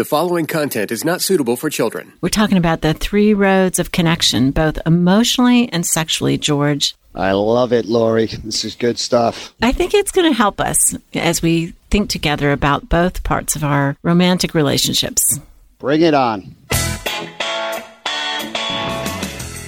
The following content is not suitable for children. We're talking about the three roads of connection, both emotionally and sexually, George. I love it, Lori. This is good stuff. I think it's going to help us as we think together about both parts of our romantic relationships. Bring it on.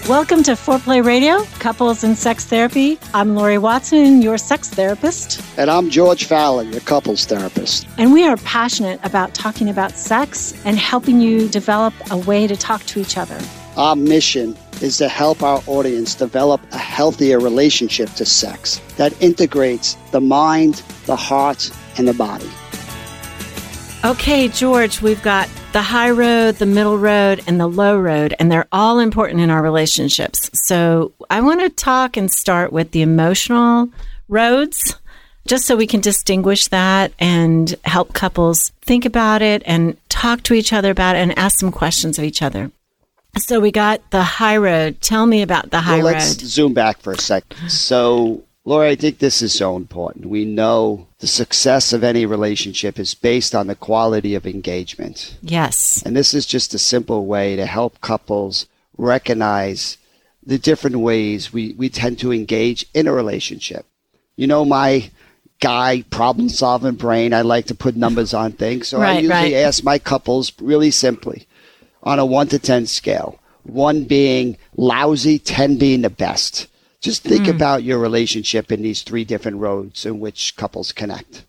Welcome to Foreplay Radio, Couples and Sex Therapy. I'm Lori Watson, your sex therapist. And I'm George Fallon, your couples therapist. And we are passionate about talking about sex and helping you develop a way to talk to each other. Our mission is to help our audience develop a healthier relationship to sex that integrates the mind, the heart, and the body. Okay, George, we've got the high road, the middle road, and the low road, and they're all important in our relationships. So I want to talk and start with the emotional roads, just so we can distinguish that and help couples think about it and talk to each other about it and ask some questions of each other. So we got the high road. Tell me about the high well, let's road. zoom back for a second. So, Lori, I think this is so important. We know the success of any relationship is based on the quality of engagement. Yes. And this is just a simple way to help couples recognize the different ways we, we tend to engage in a relationship. You know, my guy problem solving brain, I like to put numbers on things. So I usually right. ask my couples really simply on a one to 10 scale, one being lousy, 10 being the best. Just think about your relationship in these three different roads in which couples connect.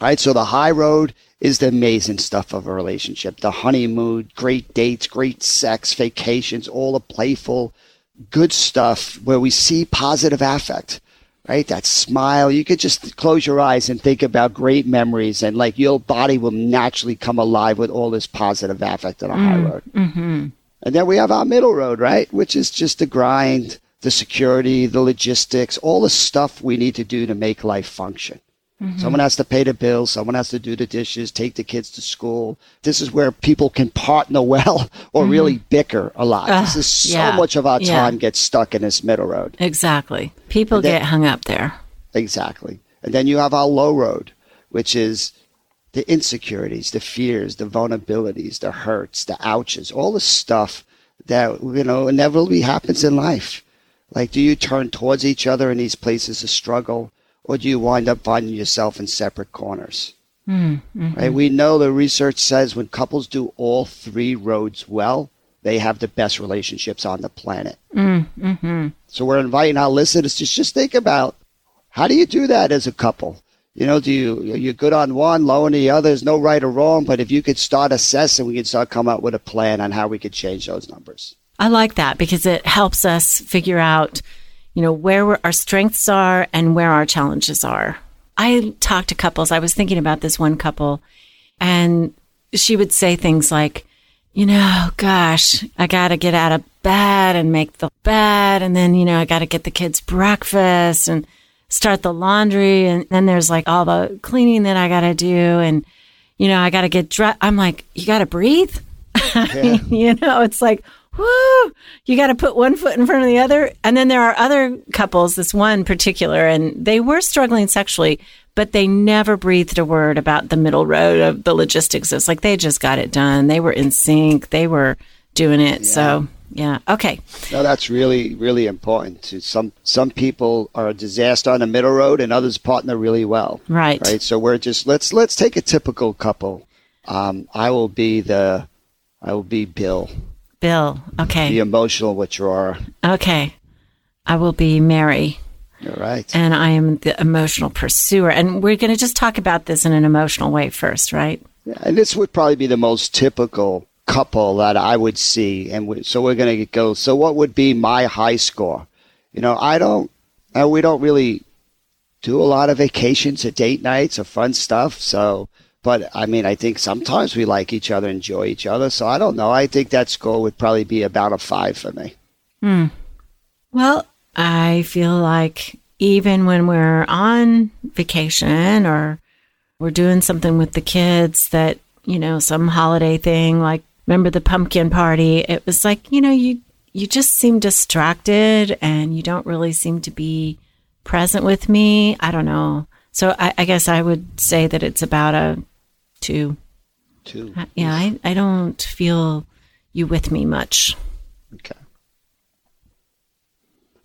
Right? So the high road is the amazing stuff of a relationship. The honeymoon, great dates, great sex, vacations, all the playful, good stuff where we see positive affect. Right. That smile. You could just close your eyes and think about great memories and like your body will naturally come alive with all this positive affect on a high road. Mm-hmm. And then we have our middle road, right? Which is just the grind, the security, the logistics, all the stuff we need to do to make life function. Mm-hmm. Someone has to pay the bills. Someone has to do the dishes, take the kids to school. This is where people can partner well or mm-hmm. really bicker a lot. this is so yeah, much of our yeah. time gets stuck in this middle road. Exactly. People then- get hung up there. Exactly. And then you have our low road, which is the insecurities, the fears, the vulnerabilities, the hurts, the ouches, all the stuff that, you know, inevitably happens in life. Like, do you turn towards each other in these places of struggle, or do you wind up finding yourself in separate corners? Hmm, right? Mm-hmm. We know the research says when couples do all three roads well, they have the best relationships on the planet. Hmm, mm-hmm. So we're inviting our listeners to just think about how do you do that as a couple? You know, do you you're good on one, low on the other? There's no right or wrong, but if you could start assessing, we could start come up with a plan on how we could change those numbers. I like that because it helps us figure out, you know, where our strengths are and where our challenges are. I talk to couples. I was thinking about this one couple and she would say things like, you know, gosh, I got to get out of bed and make the bed. And then, you know, I got to get the kids breakfast and start the laundry. And then there's like all the cleaning that I got to do. And, you know, I got to get dressed. I'm like, you got to breathe. Mean, you know, it's like, whoo, you got to put one foot in front of the other. And then there are other couples, this one particular, and they were struggling sexually, but they never breathed a word about the middle road of the logistics. It's like they just got it done. They were in sync. They were doing it. So, yeah. Okay. No, that's really, really important. To some some people are a disaster on the middle road, and others partner really well. Right. Right. So we're just let's let's take a typical couple. Um, I will be the, I will be Bill, Bill. Okay. the emotional withdrawal. Okay. I will be Mary. All right. and I am the emotional pursuer. And we're going to just talk about this in an emotional way first, right? Yeah, and this would probably be the most typical couple that I would see. And we, so we're going to go. So what would be my high score? You know, I don't. Uh, we don't really do a lot of vacations or date nights or fun stuff. So, but I mean, I think sometimes we like each other, enjoy each other. So I don't know. I think that score would probably be about a five for me. Hmm. Well, I feel like even when we're on vacation or we're doing something with the kids that, you know, some holiday thing like remember the pumpkin party, it was like, you know, you you just seem distracted and you don't really seem to be present with me. I don't know. So I, I guess I would say that it's about a two. Two. Uh, Yeah, I, I don't feel you with me much. Okay.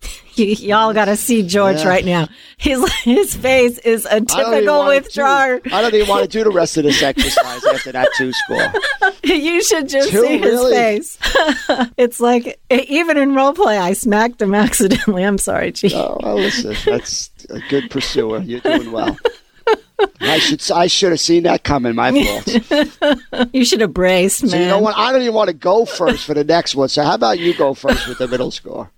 You, y'all got to see George Yeah. right now. His his face is a typical withdrawer. do- I don't even want to do the rest of this exercise after that two score. You should just Two, see his really? face. it's like even in role play, I smacked him accidentally. I'm sorry, G. Oh, well, listen, that's a good pursuer. You're doing well. I should I should have seen that coming. My fault. You should have braced, man. So you know what? I don't even want to go first for the next one. So how about you go first with the middle score?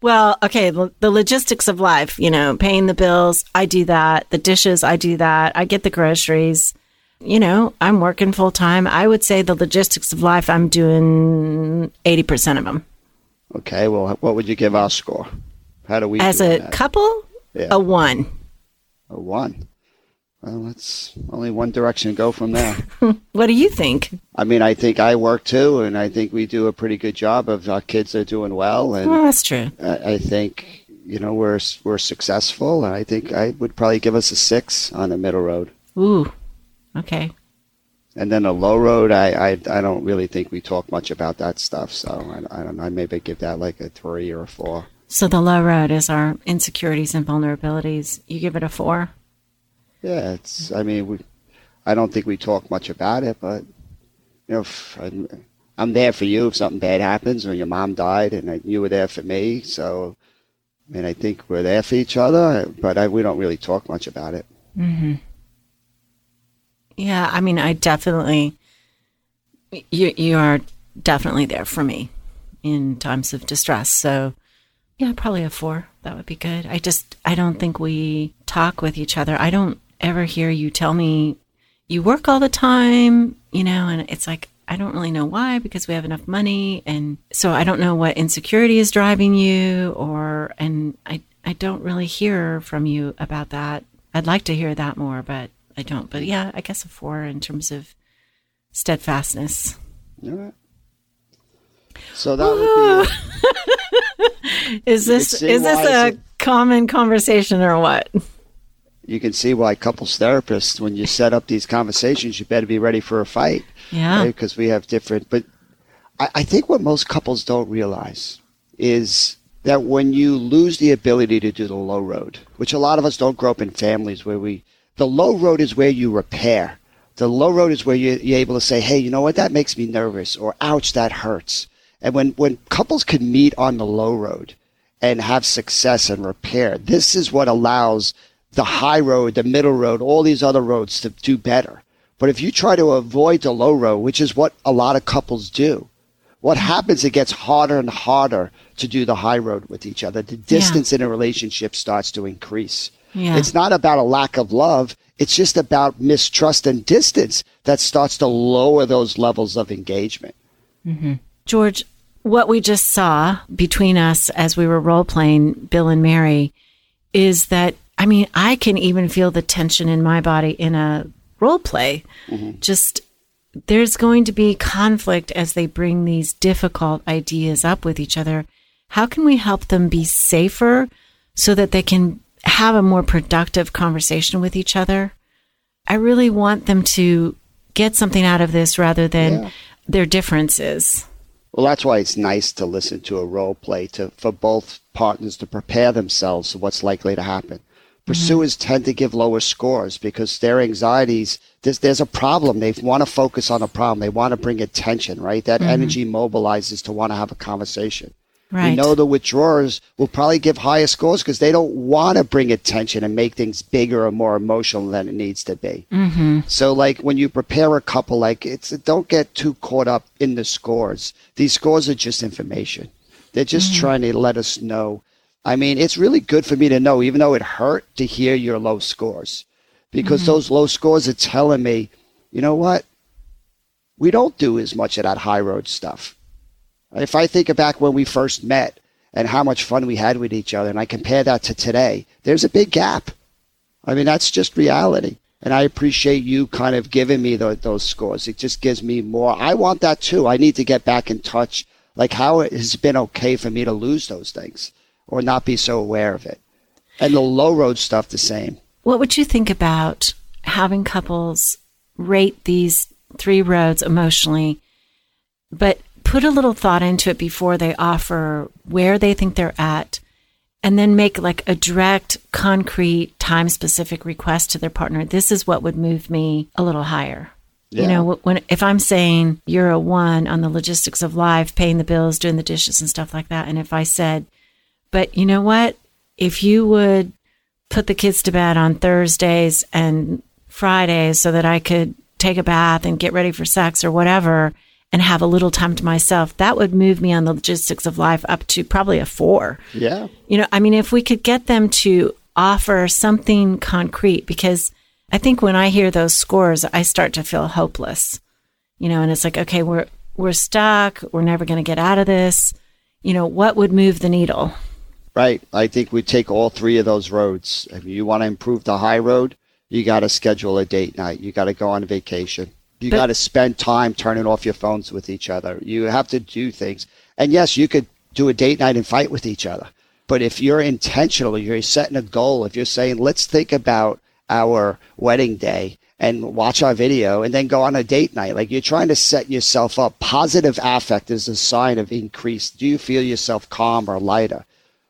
Well, okay, the, logistics of life, you know, paying the bills, I do that. The dishes, I do that. I get the groceries. You know, I'm working full time. I would say the logistics of life, I'm doing 80% of them. Okay. Well, what would you give our score? How do we As a that? couple, Yeah. a one. a one? Well, that's only one direction to go from there. What do you think? I mean, I think I work too, and I think we do a pretty good job of our kids are doing well, and Well, that's true. I, I think you know we're we're successful. And I think I would probably give us a six on the middle road, Ooh, okay. and then a low road. I I, I don't really think we talk much about that stuff, so I, I don't know. I maybe give that like a three or a four. So the low road is our insecurities and vulnerabilities. You give it a four? Yeah, it's. I mean, we. I don't think we talk much about it, but you know, I'm, I'm there for you if something bad happens or your mom died, and I, you were there for me. So, I mean, I think we're there for each other, but I, we don't really talk much about it. Mm-hmm. Yeah, I mean, I definitely, you you are definitely there for me in times of distress. So, yeah, probably a four. That would be good. I just, I don't think we talk with each other. I don't ever hear you tell me you work all the time, you know, and it's like, I don't really know why because we have enough money. And so I don't know what insecurity is driving you or, and I, I don't really hear from you about that. I'd like to hear that more, but I don't. But yeah, I guess a four in terms of steadfastness. All right. So that would be. Is this is this a it- common conversation or what? You can see why couples therapists, when you set up these conversations, you better be ready for a fight. Yeah. because we have different. But I, I think what most couples don't realize is that when you lose the ability to do the low road, which a lot of us don't grow up in families where we, the low road is where you repair. The low road is where you, you're able to say, hey, you know what, that makes me nervous, or ouch, that hurts. And when, when couples can meet on the low road and have success and repair, this is what allows the high road, the middle road, all these other roads to do better. But if you try to avoid the low road, which is what a lot of couples do, what happens, it gets harder and harder to do the high road with each other. The distance in a relationship starts to increase. Yeah. It's not about a lack of love. It's just about mistrust and distance that starts to lower those levels of engagement. Mm-hmm. George, what we just saw between us as we were role playing Bill and Mary is that, I mean, I can even feel the tension in my body in a role play. Mm-hmm. Just there's going to be conflict as they bring these difficult ideas up with each other. How can we help them be safer so that they can have a more productive conversation with each other? I really want them to get something out of this rather than Yeah. their differences. Well, that's why it's nice to listen to a role play to for both partners to prepare themselves for what's likely to happen. Pursuers mm-hmm. tend to give lower scores because their anxieties there's there's a problem. They want to focus on a problem. They want to bring attention, right? That mm-hmm. energy mobilizes to want to have a conversation. Right. We know the withdrawers will probably give higher scores because they don't want to bring attention and make things bigger or more emotional than it needs to be. Mm-hmm. So, like when you prepare a couple, like it's don't get too caught up in the scores. These scores are just information. They're just mm-hmm. trying to let us know. I mean, it's really good for me to know, even though it hurt to hear your low scores, because mm-hmm. those low scores are telling me, you know what? We don't do as much of that high road stuff. If I think back when we first met and how much fun we had with each other, and I compare that to today, there's a big gap. I mean, that's just reality. And I appreciate you kind of giving me the, those scores. It just gives me more. I want that too. I need to get back in touch. Like how it has been okay for me to lose those things or not be so aware of it. And the low road stuff the same. What would you think about having couples rate these three roads emotionally, but put a little thought into it before they offer where they think they're at and then make like a direct, concrete, time specific request to their partner. This is what would move me a little higher. Yeah. You know, when if I'm saying you're a one on the logistics of life, paying the bills, doing the dishes and stuff like that, and if I said, but you know what, if you would put the kids to bed on Thursdays and Fridays so that I could take a bath and get ready for sex or whatever, and have a little time to myself, that would move me on the logistics of life up to probably a four. Yeah. You know, I mean, if we could get them to offer something concrete, because I think when I hear those scores, I start to feel hopeless, you know, and it's like, okay, we're, we're stuck. We're never going to get out of this. You know, what would move the needle? Right. I think we take all three of those roads. If you want to improve the high road, you got to schedule a date night. You got to go on vacation. You got to spend time turning off your phones with each other. You have to do things. And yes, you could do a date night and fight with each other. But if you're intentional, you're setting a goal, if you're saying, let's think about our wedding day and watch our video and then go on a date night, like you're trying to set yourself up. Positive affect is a sign of increase. Do you feel yourself calm or lighter?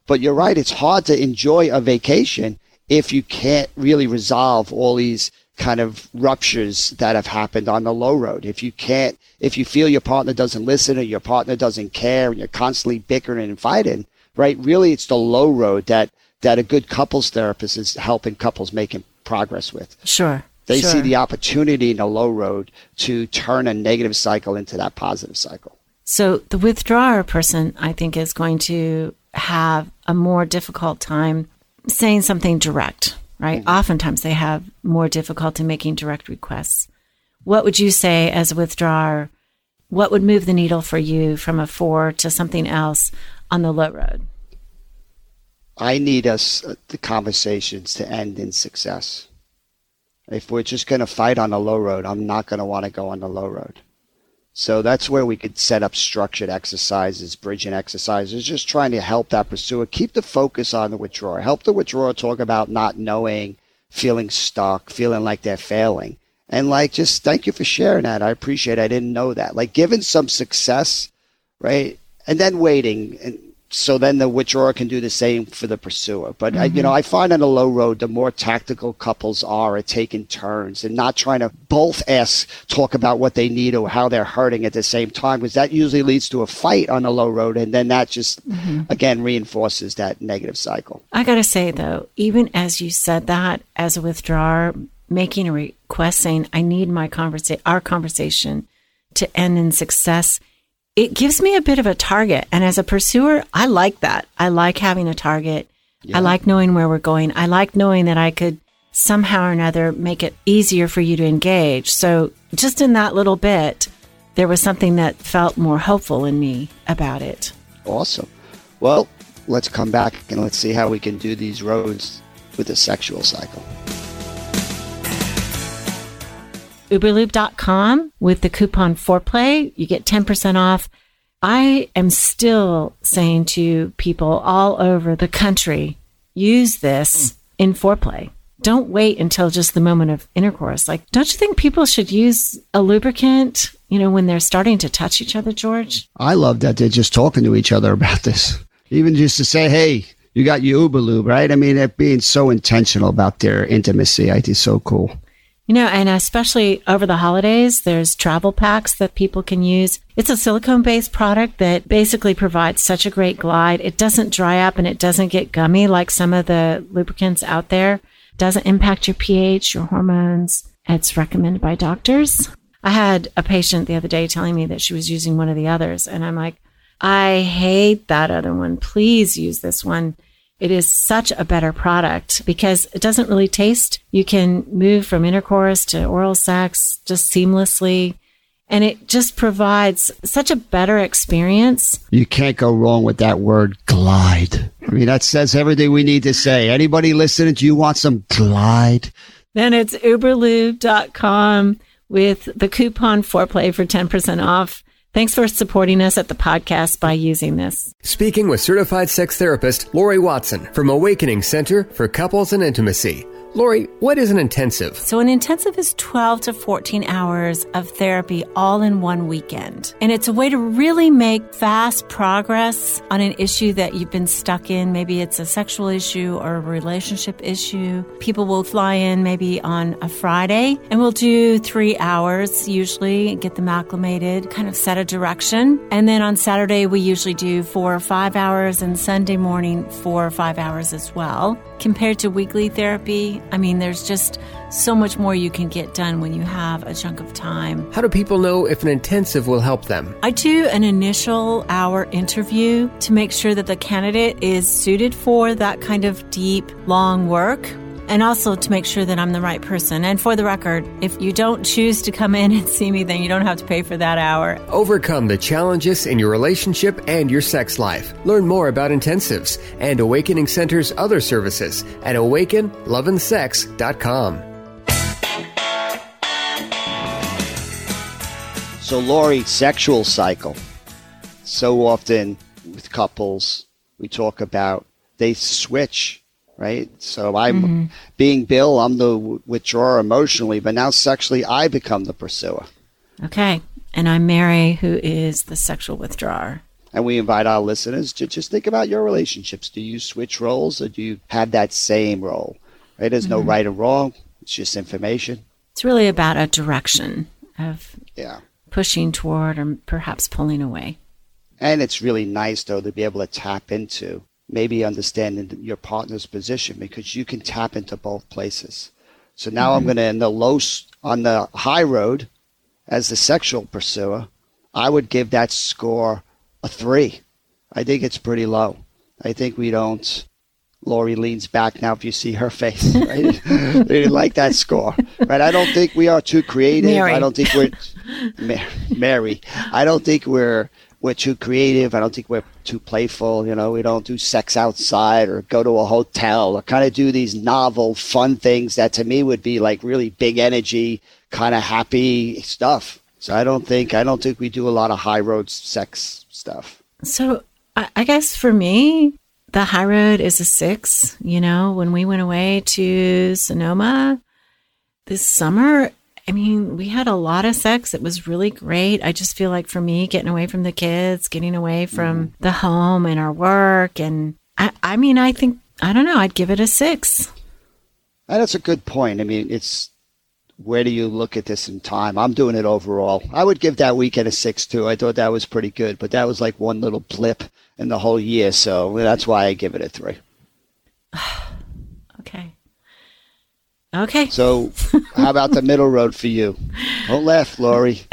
But you're right. It's hard to enjoy a vacation if you can't really resolve all these kind of ruptures that have happened on the low road. If you can't, if you feel your partner doesn't listen or your partner doesn't care and you're constantly bickering and fighting, right? Really, it's the low road that, that a good couples therapist is helping couples making progress with. Sure. They sure. see the opportunity in the low road to turn a negative cycle into that positive cycle. So the withdrawer person, I think, is going to have a more difficult time saying something direct right? Mm-hmm. Oftentimes they have more difficulty making direct requests. What would you say as a withdrawer? What would move the needle for you from a four to something else on the low road? I need us uh, the conversations to end in success. If we're just going to fight on the low road, I'm not going to want to go on the low road. So that's where we could set up structured exercises, bridging exercises, just trying to help that pursuer keep the focus on the withdrawer. Help the withdrawer talk about not knowing, feeling stuck, feeling like they're failing. And like, just thank you for sharing that. I appreciate it. I didn't know that. Like giving some success, right? And then waiting and so then the withdrawer can do the same for the pursuer. But mm-hmm. I, you know, I find on the low road, the more tactical couples are at taking turns and not trying to both ask, talk about what they need or how they're hurting at the same time, because that usually leads to a fight on the low road, and then that just mm-hmm. again reinforces that negative cycle. I gotta say though, even as you said that, as a withdrawer, making a request saying, "I need my conversation, our conversation." To end in success, it gives me a bit of a target. And as a pursuer, I like that. I like having a target. Yeah. I like knowing where we're going. I like knowing that I could somehow or another make it easier for you to engage. So just in that little bit, there was something that felt more hopeful in me about it. Awesome. Well, let's come back and let's see how we can do these roads with the sexual cycle uberlube.com with the coupon foreplay. You get 10% off. I am still saying to people all over the country, use this in foreplay. Don't wait until just the moment of intercourse. Like, don't you think people should use a lubricant, you know, when they're starting to touch each other, George? I love that they're just talking to each other about this. Even just to say, hey, you got your Uberlube, right? I mean, they're being so intentional about their intimacy. I think so cool. You know, and especially over the holidays, there's travel packs that people can use. It's a silicone based product that basically provides such a great glide. It doesn't dry up and it doesn't get gummy like some of the lubricants out there. doesn't impact your pH, your hormones. It's recommended by doctors. I had a patient the other day telling me that she was using one of the others, and I'm like, I hate that other one. Please use this one. It is such a better product because it doesn't really taste. You can move from intercourse to oral sex just seamlessly. And it just provides such a better experience. You can't go wrong with that word glide. I mean, that says everything we need to say. Anybody listening, do you want some glide? Then it's uberlube.com with the coupon foreplay for 10% off. Thanks for supporting us at the podcast by using this. Speaking with certified sex therapist Lori Watson from Awakening Center for Couples and Intimacy. Lori, what is an intensive? So, an intensive is 12 to 14 hours of therapy all in one weekend. And it's a way to really make fast progress on an issue that you've been stuck in. Maybe it's a sexual issue or a relationship issue. People will fly in maybe on a Friday and we'll do three hours usually, get them acclimated, kind of set a direction. And then on Saturday, we usually do four or five hours, and Sunday morning, four or five hours as well. Compared to weekly therapy, I mean, there's just so much more you can get done when you have a chunk of time. How do people know if an intensive will help them? I do an initial hour interview to make sure that the candidate is suited for that kind of deep, long work. And also to make sure that I'm the right person. And for the record, if you don't choose to come in and see me, then you don't have to pay for that hour. Overcome the challenges in your relationship and your sex life. Learn more about intensives and Awakening Center's other services at awakenloveandsex.com. So, Lori, sexual cycle. So often with couples, we talk about they switch, right? So I'm mm-hmm. being Bill, I'm the withdrawer emotionally, but now sexually, I become the pursuer. Okay. And I'm Mary, who is the sexual withdrawer. And we invite our listeners to just think about your relationships. Do you switch roles or do you have that same role? Right? There's no mm-hmm. right or wrong. It's just information. It's really about a direction of Yeah. pushing toward or perhaps pulling away. And it's really nice though to be able to tap into maybe understanding your partner's position because you can tap into both places. So now I'm mm-hmm. going to in the low on the high road as the sexual pursuer, I would give that score a 3. I think it's pretty low. I think we don't Lori leans back now if you see her face. Right? they didn't like that score. Right? I don't think we are too creative. Mary. I don't think we're Ma- Mary. I don't think we're we're too creative. I don't think we're too playful. You know, we don't do sex outside or go to a hotel or kind of do these novel, fun things that to me would be like really big energy, kind of happy stuff. So I don't think I don't think we do a lot of high road sex stuff. So I, I guess for me, the high road is a six. You know, when we went away to Sonoma this summer, I mean, we had a lot of sex. It was really great. I just feel like for me, getting away from the kids, getting away from the home and our work. And I, I mean, I think, I don't know, I'd give it a six. And that's a good point. I mean, it's where do you look at this in time? I'm doing it overall. I would give that weekend a six too. I thought that was pretty good, but that was like one little blip in the whole year, so that's why I give it a three. Okay. So, how about the middle road for you? Don't laugh, Lori.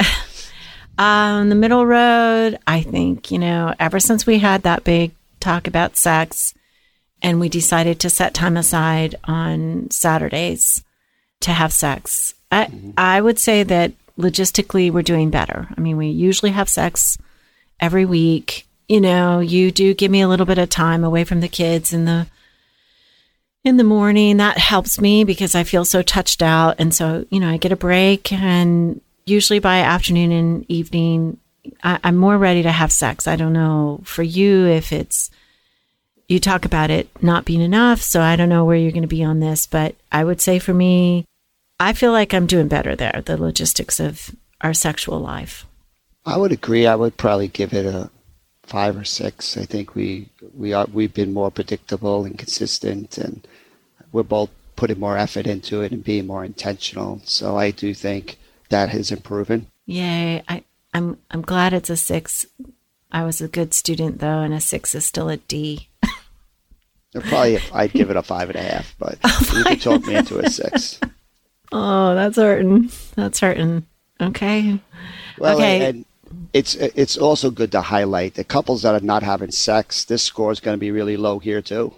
Um, the middle road, I think, you know, ever since we had that big talk about sex and we decided to set time aside on Saturdays to have sex, I, I would say that logistically we're doing better. I mean, we usually have sex every week. You know, you do give me a little bit of time away from the kids and the in the morning. That helps me because I feel so touched out. And so, you know, I get a break and usually by afternoon and evening, I, I'm more ready to have sex. I don't know for you if it's, you talk about it not being enough. So I don't know where you're going to be on this, but I would say for me, I feel like I'm doing better there, the logistics of our sexual life. I would agree. I would probably give it a five or six. I think we we are we've been more predictable and consistent, and we're both putting more effort into it and being more intentional. So I do think that has improved. Yay. I, I'm, I'm glad it's a six. I was a good student though, and a six is still a D. Probably I'd give it a five and a half, but you could talk me into a six. Oh, that's hurting. That's hurting. Okay. Well, Okay. and it's it's also good to highlight the couples that are not having sex. This score is going to be really low here too.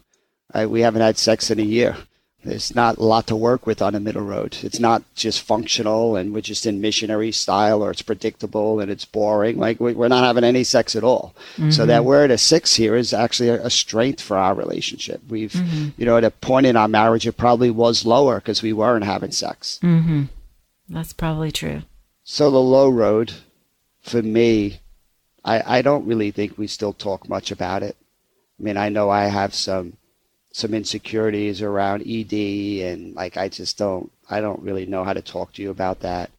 Right? We haven't had sex in a year. there's not a lot to work with on the middle road. It's not just functional and we're just in missionary style or it's predictable and it's boring. Like we- we're not having any sex at all. So that we're at a six here is actually a, strength for our relationship. We've, you know, at a point in our marriage, it probably was lower because we weren't having sex. Mm-hmm. That's probably true. So the low road for me, I, I don't really think we still talk much about it. I mean, I know I have some some insecurities around ED and like I just don't I don't really know how to talk to you about that.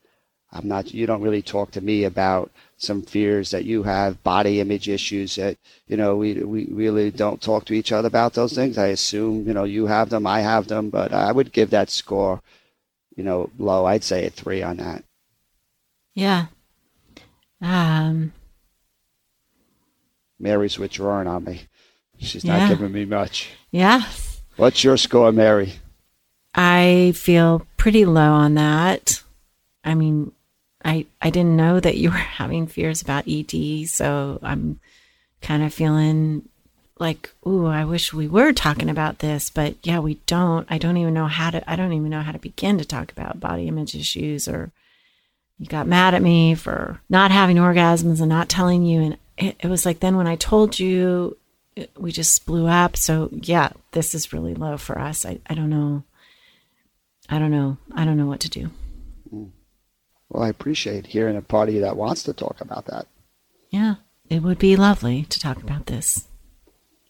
I'm not you don't really talk to me about some fears that you have, body image issues that, you know, we we really don't talk to each other about those things. I assume, you know, you have them, I have them, but I would give that score, you know, low. I'd say a 3 on that. Yeah. Um, Mary's withdrawing on me. She's not giving me much. yeah. What's your score, Mary? I feel pretty low on that. I mean, I I didn't know that you were having fears about ED, so I'm kind of feeling like, ooh, I wish we were talking about this, but yeah, we don't. I don't even know how to I don't even know how to begin to talk about body image issues or you got mad at me for not having orgasms and not telling you and it, it was like then when I told you it- we just blew up. So yeah, this is really low for us. I, I don't know. I don't know. I don't know what to do. Mm. Well, I appreciate hearing a party that wants to talk about that. Yeah, it would be lovely to talk about this.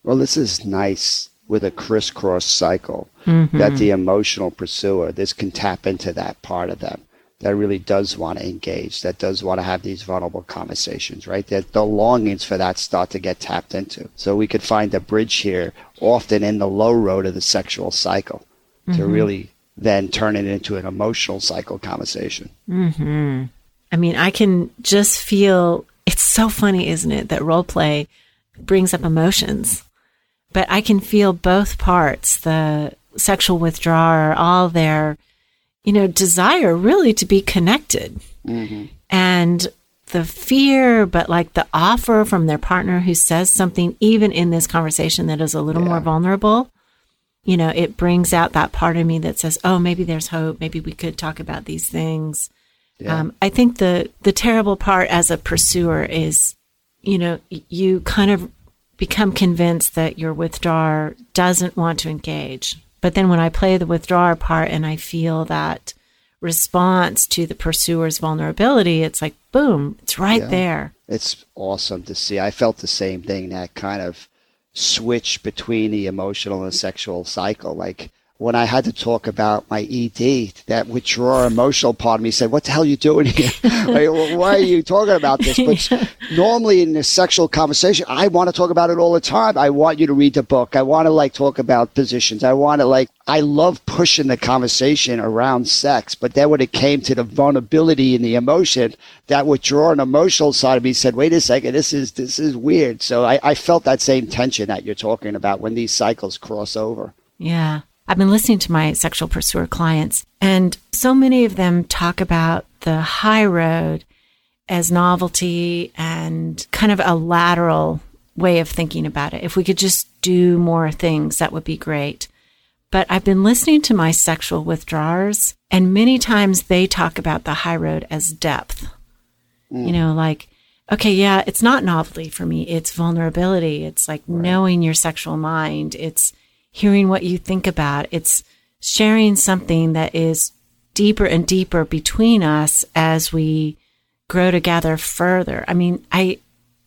Well, this is nice with a crisscross cycle mm-hmm. that the emotional pursuer, this can tap into that part of them that really does want to engage, that does want to have these vulnerable conversations, right? That the longings for that start to get tapped into. So we could find a bridge here, often in the low road of the sexual cycle, to mm-hmm. really then turn it into an emotional cycle conversation. Mm-hmm. I mean, I can just feel it's so funny, isn't it, that role play brings up emotions. But I can feel both parts, the sexual withdrawal, all their, you know, desire really to be connected. And the fear, but like the offer from their partner who says something, even in this conversation that is a little more vulnerable, you know, it brings out that part of me that says, oh, maybe there's hope. Maybe we could talk about these things. Um, I think the the terrible part as a pursuer is, you know, you kind of become convinced that your withdrawer doesn't want to engage. But then when I play the withdrawer part and I feel that response to the pursuer's vulnerability, it's like boom, it's right Yeah. there. it's awesome to see. I felt the same thing, that kind of switch between the emotional and sexual cycle. Like when I had to talk about my ED, that withdrawal emotional part of me said, What the hell are you doing here? like, "Wh- why are you talking about this? But normally in a sexual conversation, I want to talk about it all the time. I want you to read the book. I want to like talk about positions. I want to like, I love pushing the conversation around sex. But then when it came to the vulnerability and the emotion, that withdrawal emotional side of me said, wait a second, this is, this is weird. So I, I felt that same tension that you're talking about when these cycles cross over. Yeah. I've been listening to my sexual pursuer clients, and so many of them talk about the high road as novelty and kind of a lateral way of thinking about it. If we could just do more things, that would be great. But I've been listening to my sexual withdrawers, and many times they talk about the high road as depth. Mm. You know, like, okay, yeah, it's not novelty for me. It's vulnerability. It's like knowing your sexual mind. It's hearing what you think about. It's sharing something that is deeper and deeper between us as we grow together further. I mean, I,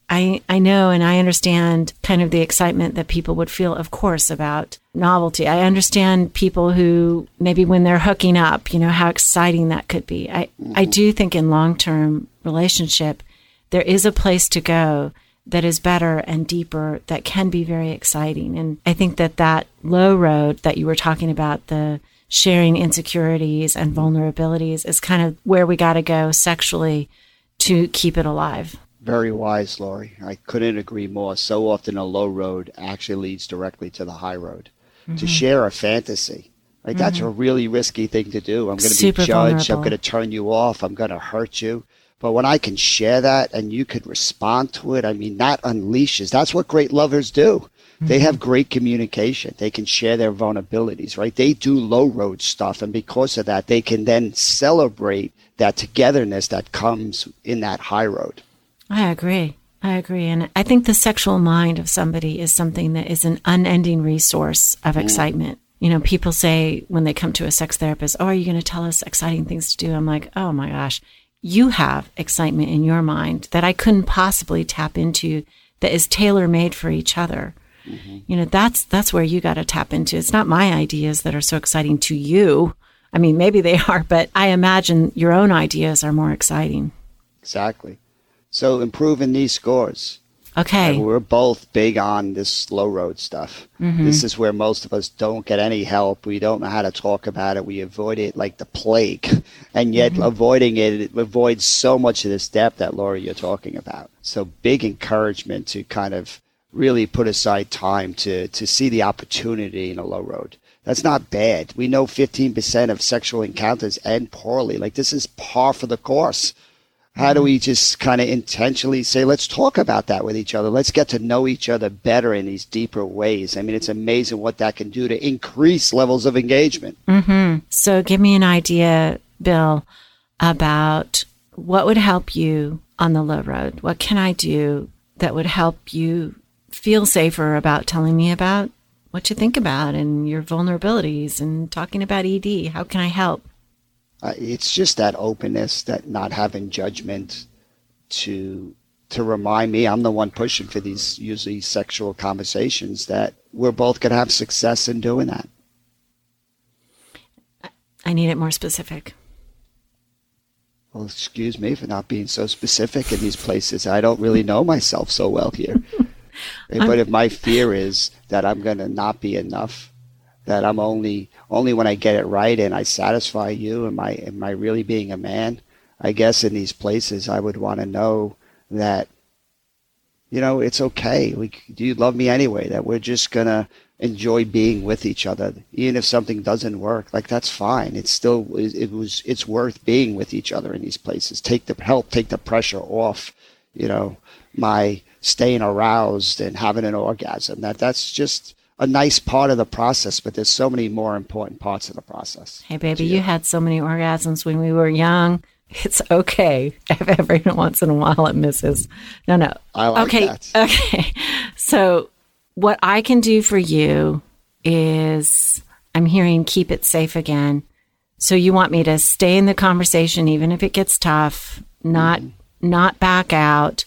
I, I know and I understand kind of the excitement that people would feel, of course, about novelty. I understand people who maybe when they're hooking up, you know, how exciting that could be. I, I mm-hmm. do think in long term relationship, there is a place to go that is better and deeper that can be very exciting. And I think that that low road that you were talking about, the sharing insecurities and vulnerabilities is kind of where we got to go sexually to keep it alive. Very wise, Lori. I couldn't agree more. So often a low road actually leads directly to the high road. To mm-hmm. share a fantasy. Like that's mm-hmm. a really risky thing to do. I'm going to be judged. I'm going to turn you off. I'm going to hurt you. But when I can share that and you could respond to it, I mean, that unleashes. That's what great lovers do. They mm-hmm. have great communication. They can share their vulnerabilities, right? They do low road stuff. And because of that, they can then celebrate that togetherness that comes in that high road. I agree. I agree. And I think the sexual mind of somebody is something that is an unending resource of mm. excitement. You know, people say when they come to a sex therapist, Oh, are you going to tell us exciting things to do? I'm like, Oh my gosh, you have excitement in your mind that I couldn't possibly tap into that is tailor made for each other. Mm-hmm. You know, that's, that's where you got to tap into. It's not my ideas that are so exciting to you. I mean, maybe they are, but I imagine your own ideas are more exciting. Exactly. So improving these scores. Okay. we're both big on this low road stuff. Mm-hmm. This is where most of us don't get any help. We don't know how to talk about it. We avoid it like the plague. And yet mm-hmm. avoiding it, it avoids so much of this depth that Lori you're talking about. So big encouragement to kind of really put aside time to, to see the opportunity in a low road. That's not bad. We know 15% of sexual encounters end poorly. Like this is par for the course. How do we just kind of intentionally say, let's talk about that with each other. Let's get to know each other better in these deeper ways. I mean, it's amazing what that can do to increase levels of engagement. Mm-hmm. So, give me an idea, Bill, about what would help you on the low road. What can I do that would help you feel safer about telling me about what you think about and your vulnerabilities and talking about ED? How can I help? Uh, it's just that openness, that not having judgment to to remind me I'm the one pushing for these usually sexual conversations that we're both going to have success in doing that. I need it more specific. Well, excuse me for not being so specific in these places. I don't really know myself so well here. but if my fear is that I'm going to not be enough, that I'm only only when I get it right and I satisfy you, am I am I really being a man? I guess in these places I would want to know that you know it's okay. We, you love me anyway. That we're just gonna enjoy being with each other, even if something doesn't work. Like that's fine. It's still it was it's worth being with each other in these places. Take the help, take the pressure off. You know my staying aroused and having an orgasm. That that's just a nice part of the process, but there's so many more important parts of the process. Hey, baby, you had so many orgasms when we were young. It's okay if every once in a while it misses. No, no. I like okay, that. Okay. So, what I can do for you is I'm hearing keep it safe again. So, you want me to stay in the conversation, even if it gets tough, not, mm-hmm. not back out.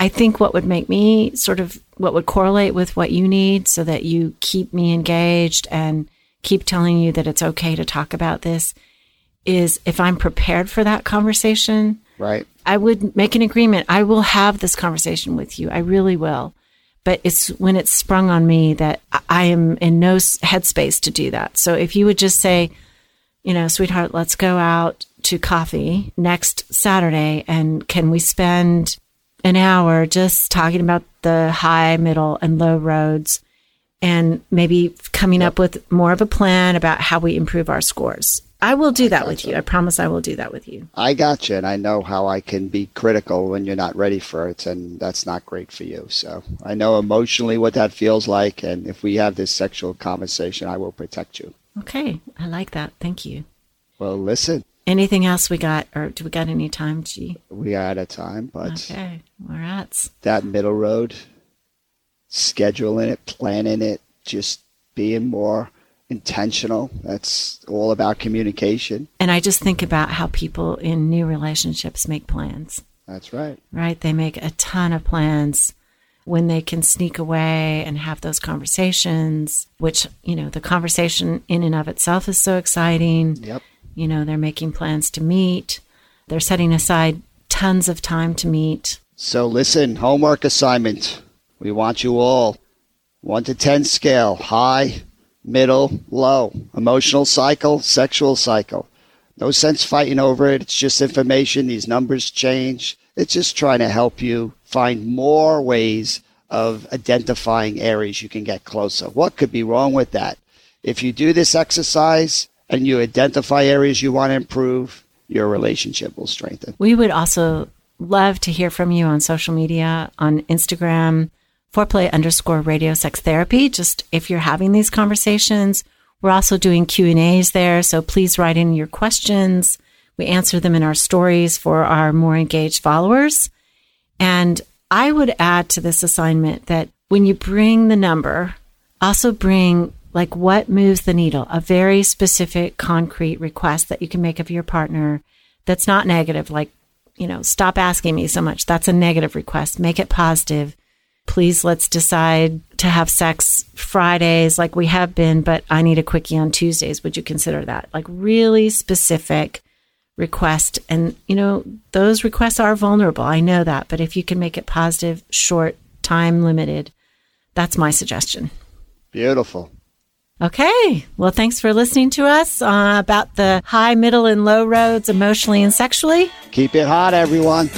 I think what would make me sort of what would correlate with what you need so that you keep me engaged and keep telling you that it's okay to talk about this is if I'm prepared for that conversation. Right. I would make an agreement. I will have this conversation with you. I really will. But it's when it's sprung on me that I am in no headspace to do that. So if you would just say, you know, sweetheart, let's go out to coffee next Saturday and can we spend an hour just talking about the high, middle, and low roads and maybe coming yep. up with more of a plan about how we improve our scores. I will do that with you. I promise I will do that with you. I got you, and I know how I can be critical when you're not ready for it, and that's not great for you. So I know emotionally what that feels like, and if we have this sexual conversation, I will protect you. Okay, I like that. Thank you. Well, listen, Anything else we got, or do we got any time, G? We are out of time, but okay, we're at that middle road, scheduling it, planning it, just being more intentional. That's all about communication. And I just think about how people in new relationships make plans. That's right. Right? They make a ton of plans when they can sneak away and have those conversations, which, you know, the conversation in and of itself is so exciting. Yep. You know, they're making plans to meet, they're setting aside tons of time to meet. So, listen, homework assignment. We want you all 1 to 10 scale high, middle, low. Emotional cycle, sexual cycle. No sense fighting over it. It's just information. These numbers change. It's just trying to help you find more ways of identifying areas you can get closer. What could be wrong with that? If you do this exercise, and you identify areas you want to improve, your relationship will strengthen. We would also love to hear from you on social media, on Instagram, foreplay underscore radio sex therapy. Just if you're having these conversations, we're also doing Q and A's there. So please write in your questions. We answer them in our stories for our more engaged followers. And I would add to this assignment that when you bring the number, also bring like what moves the needle, a very specific, concrete request that you can make of your partner that's not negative, like, you know, stop asking me so much. That's a negative request. Make it positive. Please let's decide to have sex Fridays like we have been, but I need a quickie on Tuesdays. Would you consider that? Like really specific request. And, you know, those requests are vulnerable. I know that. But if you can make it positive, short, time limited, that's my suggestion. Beautiful. Okay. Well, thanks for listening to us uh, about the high, middle, and low roads emotionally and sexually. Keep it hot, everyone.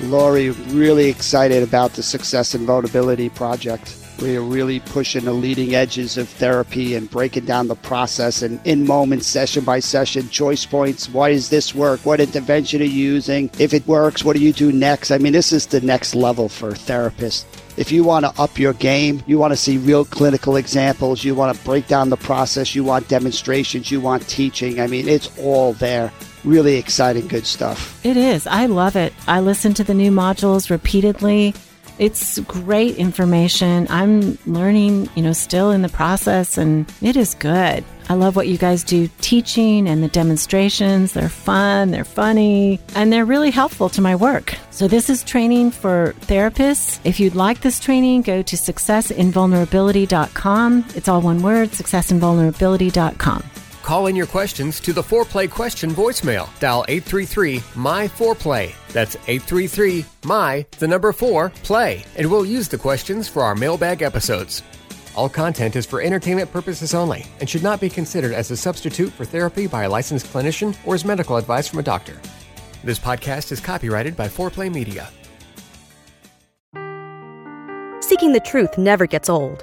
Lori, really excited about the Success in Vulnerability Project. We are really pushing the leading edges of therapy and breaking down the process and in moment, session by session, choice points. Why does this work? What intervention are you using? If it works, what do you do next? I mean, this is the next level for therapists. If you want to up your game, you want to see real clinical examples, you want to break down the process, you want demonstrations, you want teaching. I mean, it's all there. Really exciting, good stuff. It is. I love it. I listen to the new modules repeatedly. It's great information. I'm learning, you know, still in the process, and it is good. I love what you guys do teaching and the demonstrations. They're fun, they're funny, and they're really helpful to my work. So, this is training for therapists. If you'd like this training, go to successinvulnerability.com. It's all one word successinvulnerability.com. Call in your questions to the Foreplay question voicemail. Dial 833 My Foreplay. That's 833 My, the number 4, play. And we'll use the questions for our mailbag episodes. All content is for entertainment purposes only and should not be considered as a substitute for therapy by a licensed clinician or as medical advice from a doctor. This podcast is copyrighted by Foreplay Media. Seeking the truth never gets old.